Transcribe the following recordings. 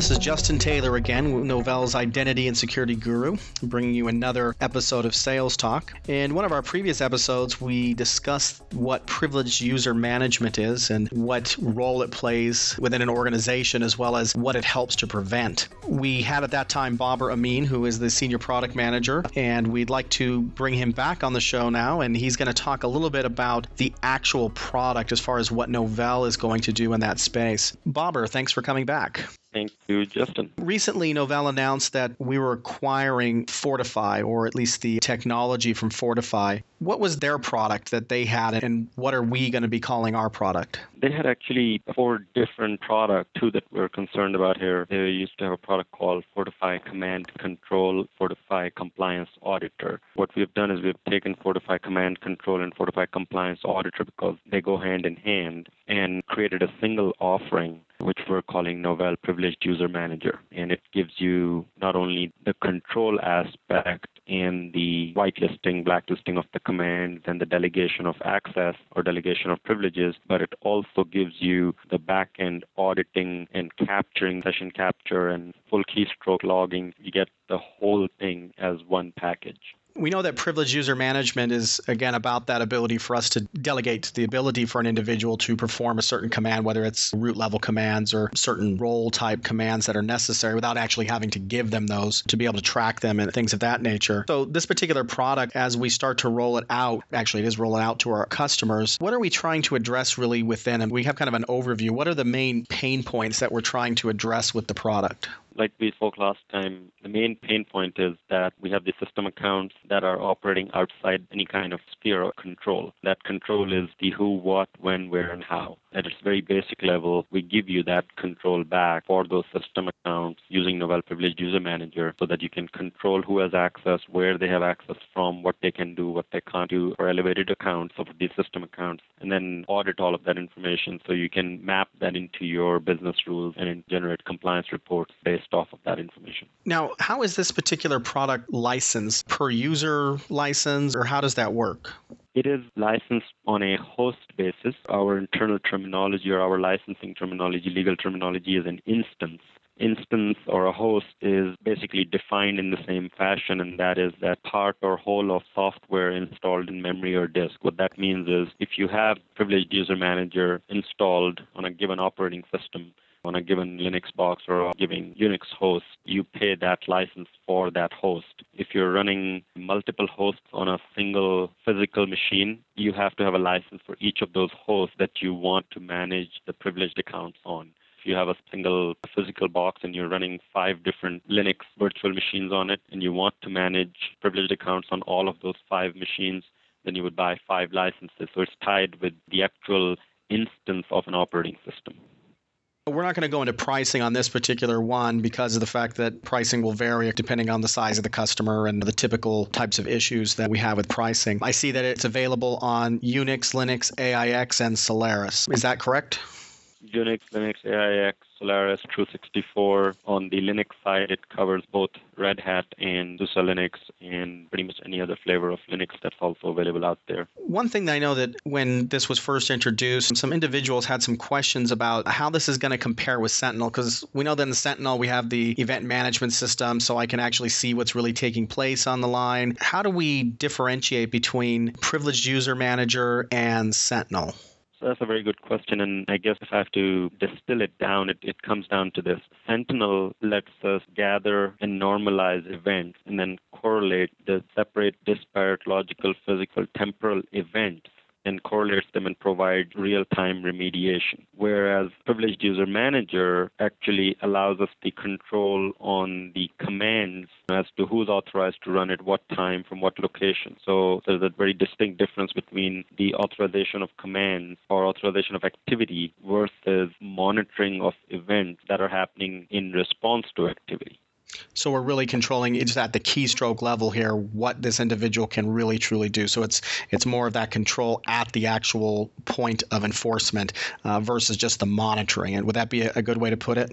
this is Justin Taylor again, Novell's identity and security guru, bringing you another episode of Sales Talk. In one of our previous episodes, we discussed what privileged user management is and what role it plays within an organization, as well as what it helps to prevent. We had at that time Baber Amin, who is the senior product manager, and we'd like to bring him back on the show now, and he's going to talk a little bit about the actual product as far as what Novell is going to do in that space. Baber, thanks for coming back. Thank you, Justin. Recently, Novell announced that we were acquiring Fortefi, or at least the technology from Fortefi. What was their product that they had, and what are we going to be calling our product? They had actually four different products, two that we're concerned about here. They used to have a product called Fortefi Command Control, Fortefi Compliance Auditor. What we've done is we've taken Fortefi Command Control and Fortefi Compliance Auditor because they go hand in hand and created a single offering which we're calling Novell Privileged User Manager. And it gives you not only the control aspect and the whitelisting, blacklisting of the commands and the delegation of access or delegation of privileges, but it also gives you the back-end auditing and capturing, session capture and full keystroke logging. You get the whole thing as one package. We know that privileged user management is, again, about that ability for us to delegate the ability for an individual to perform a certain command, whether it's root level commands or certain role type commands that are necessary without actually having to give them those to be able to track them and things of that nature. So, this particular product, as we start to roll it out, actually, it is rolling out to our customers. What are we trying to address really within? And we have kind of an overview. What are the main pain points that we're trying to address with the product? Like we spoke last time, the main pain point is that we have the system accounts that are operating outside any kind of sphere of control. That control is the who, what, when, where, and how. At its very basic level, we give you that control back for those system accounts using Novell Privileged User Manager so that you can control who has access, where they have access from, what they can do, what they can't do for elevated accounts of these system accounts, and then audit all of that information so you can map that into your business rules and generate compliance reports based off of that information. Now, how is this particular product licensed? Per user license, or how does that work? It is licensed on a host basis. Our internal terminology or our licensing terminology, legal terminology, is an instance. Instance or a host is basically defined in the same fashion, and that is that part or whole of software installed in memory or disk. What that means is if you have Privileged User Manager installed on a given operating system, on a given Linux box or a given Unix host, you pay that license for that host. If you're running multiple hosts on a single physical machine, you have to have a license for each of those hosts that you want to manage the privileged accounts on. If you have a single physical box and you're running five different Linux virtual machines on it and you want to manage privileged accounts on all of those five machines, then you would buy five licenses. So it's tied with the actual instance of an operating system. We're not going to go into pricing on this particular one because of the fact that pricing will vary depending on the size of the customer and the typical types of issues that we have with pricing. I see that it's available on Unix, Linux, AIX, and Solaris. Is that correct? Unix, Linux, AIX, Solaris, Tru64. On the Linux side, it covers both Red Hat and SUSE Linux and pretty much any other flavor of Linux that's also available out there. One thing that I know that when this was first introduced, some individuals had some questions about how this is going to compare with Sentinel because we know that in Sentinel we have the event management system so I can actually see what's really taking place on the line. How do we differentiate between Privileged User Manager and Sentinel? That's a very good question. And I guess if I have to distill it down, it, it comes down to this. Sentinel lets us gather and normalize events and then correlate the separate, disparate, logical, physical, temporal events and correlates them and provides real-time remediation. Whereas Privileged User Manager actually allows us the control on the commands as to who's authorized to run at what time from what location. So there's a very distinct difference between the authorization of commands or authorization of activity versus monitoring of events that are happening in response to activity. So we're really controlling just at the keystroke level here what this individual can really truly do. So it's it's more of that control at the actual point of enforcement uh, versus just the monitoring. And would that be a, a good way to put it?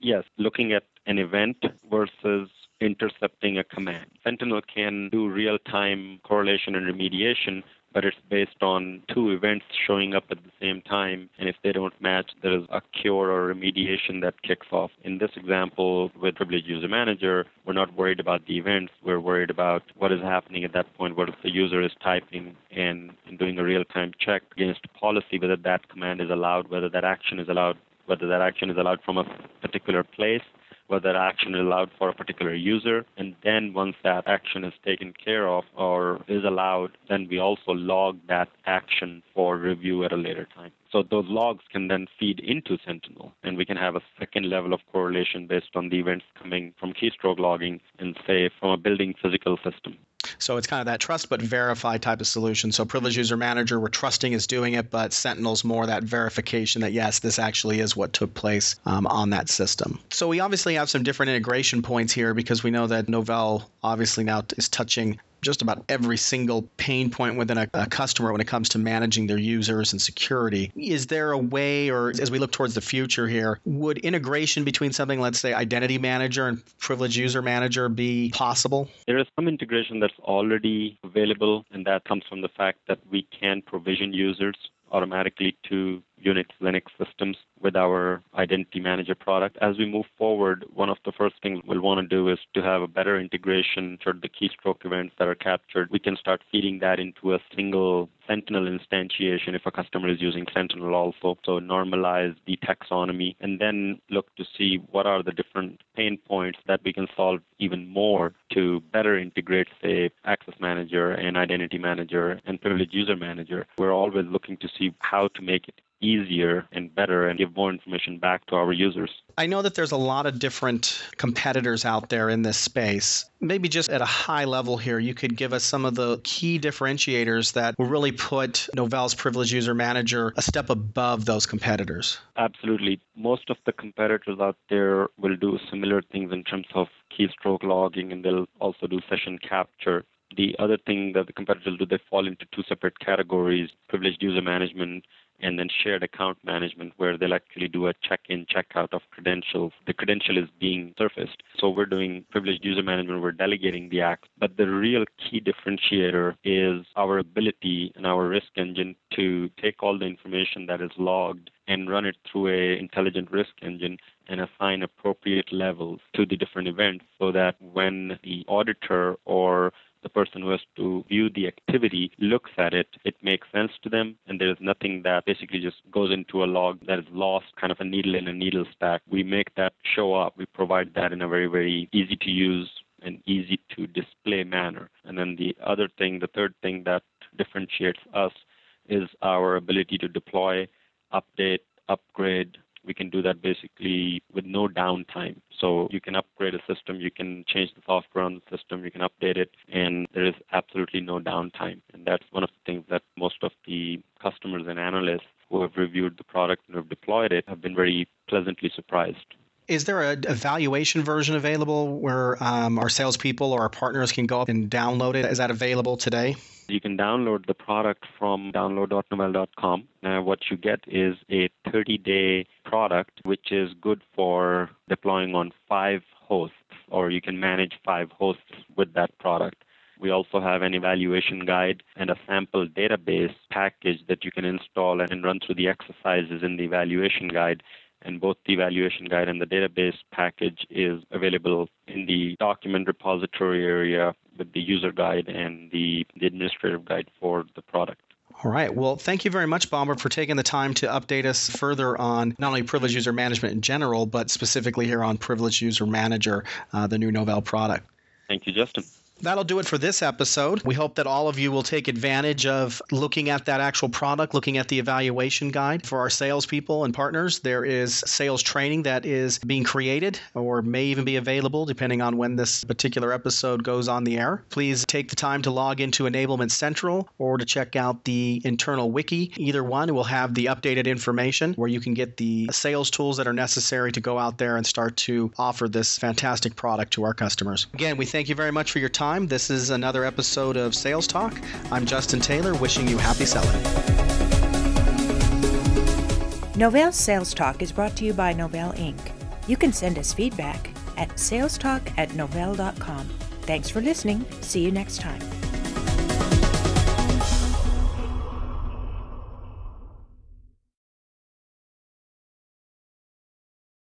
Yes, looking at an event versus intercepting a command. Sentinel can do real time correlation and remediation, but it's based on two events showing up at the same time. And if they don't match, there is a cure or remediation that kicks off. In this example, with Privileged User Manager, we're not worried about the events. We're worried about what is happening at that point, what the user is typing, and, and doing a real time check against policy, whether that command is allowed, whether that action is allowed, whether that action is allowed from a particular place whether action is allowed for a particular user. And then once that action is taken care of or is allowed, then we also log that action for review at a later time. So those logs can then feed into Sentinel, and we can have a second level of correlation based on the events coming from keystroke logging and say from a building physical system. So it's kind of that trust but verify type of solution. So privileged user manager, we're trusting is doing it, but Sentinel's more that verification that yes, this actually is what took place um, on that system. So we obviously have some different integration points here because we know that Novell obviously now is touching just about every single pain point within a, a, customer when it comes to managing their users and security. Is there a way, or as we look towards the future here, would integration between something, let's say Identity Manager and Privileged User Manager, be possible? There is some integration that's already available, and that comes from the fact that we can provision users automatically to Unix Linux systems with our Identity Manager product. As we move forward, one of the first things we'll want to do is to have a better integration for the keystroke events that are captured. We can start feeding that into a single Sentinel instantiation if a customer is using Sentinel also. So normalize the taxonomy and then look to see what are the different pain points that we can solve even more to better integrate, say, Access Manager and Identity Manager and Privileged User Manager. We're always looking to see how to make it easier and better and give more information back to our users. I know that there's a lot of different competitors out there in this space. Maybe just at a high level here, you could give us some of the key differentiators that will really put Novell's Privileged User Manager a step above those competitors. Absolutely. Most of the competitors out there will do similar things in terms of keystroke logging and they'll also do session capture. The other thing that the competitors do, they fall into two separate categories privileged user management and then shared account management where they'll actually do a check-in, check-out of credentials. The credential is being surfaced. So we're doing privileged user management, we're delegating the act. But the real key differentiator is our ability and our risk engine to take all the information that is logged and run it through a intelligent risk engine and assign appropriate levels to the different events so that when the auditor or the person who has to view the activity looks at it, it makes sense to them, and there's nothing that basically just goes into a log that is lost, kind of a needle in a needle stack. We make that show up. We provide that in a very, very easy to use and easy to display manner. And then the other thing, the third thing that differentiates us is our ability to deploy, update, upgrade, we can do that basically with no downtime. So you can upgrade a system, you can change the software on the system, you can update it, and there is absolutely no downtime. And that's one of the things that most of the customers and analysts who have reviewed the product and have deployed it have been very pleasantly surprised. Is there a evaluation version available where um, our salespeople or our partners can go up and download it? Is that available today? You can download the product from download.novell.com. Now, what you get is a 30 day product, which is good for deploying on five hosts, or you can manage five hosts with that product. We also have an evaluation guide and a sample database package that you can install and run through the exercises in the evaluation guide and both the evaluation guide and the database package is available in the document repository area with the user guide and the, the administrative guide for the product. All right. Well, thank you very much, Baber, for taking the time to update us further on not only privileged user management in general, but specifically here on Privileged User Manager, uh, the new Novell product. Thank you, Justin. That'll do it for this episode. We hope that all of you will take advantage of looking at that actual product, looking at the evaluation guide for our salespeople and partners. There is sales training that is being created or may even be available depending on when this particular episode goes on the air. Please take the time to log into Enablement Central or to check out the internal wiki. Either one will have the updated information where you can get the sales tools that are necessary to go out there and start to offer this fantastic product to our customers. Again, we thank you very much for your time time. This is another episode of Sales Talk. I'm Justin Taylor, wishing you happy selling. Novell Sales Talk is brought to you by Novell Inc. You can send us feedback at salestalk at novell.com. Thanks for listening. See you next time.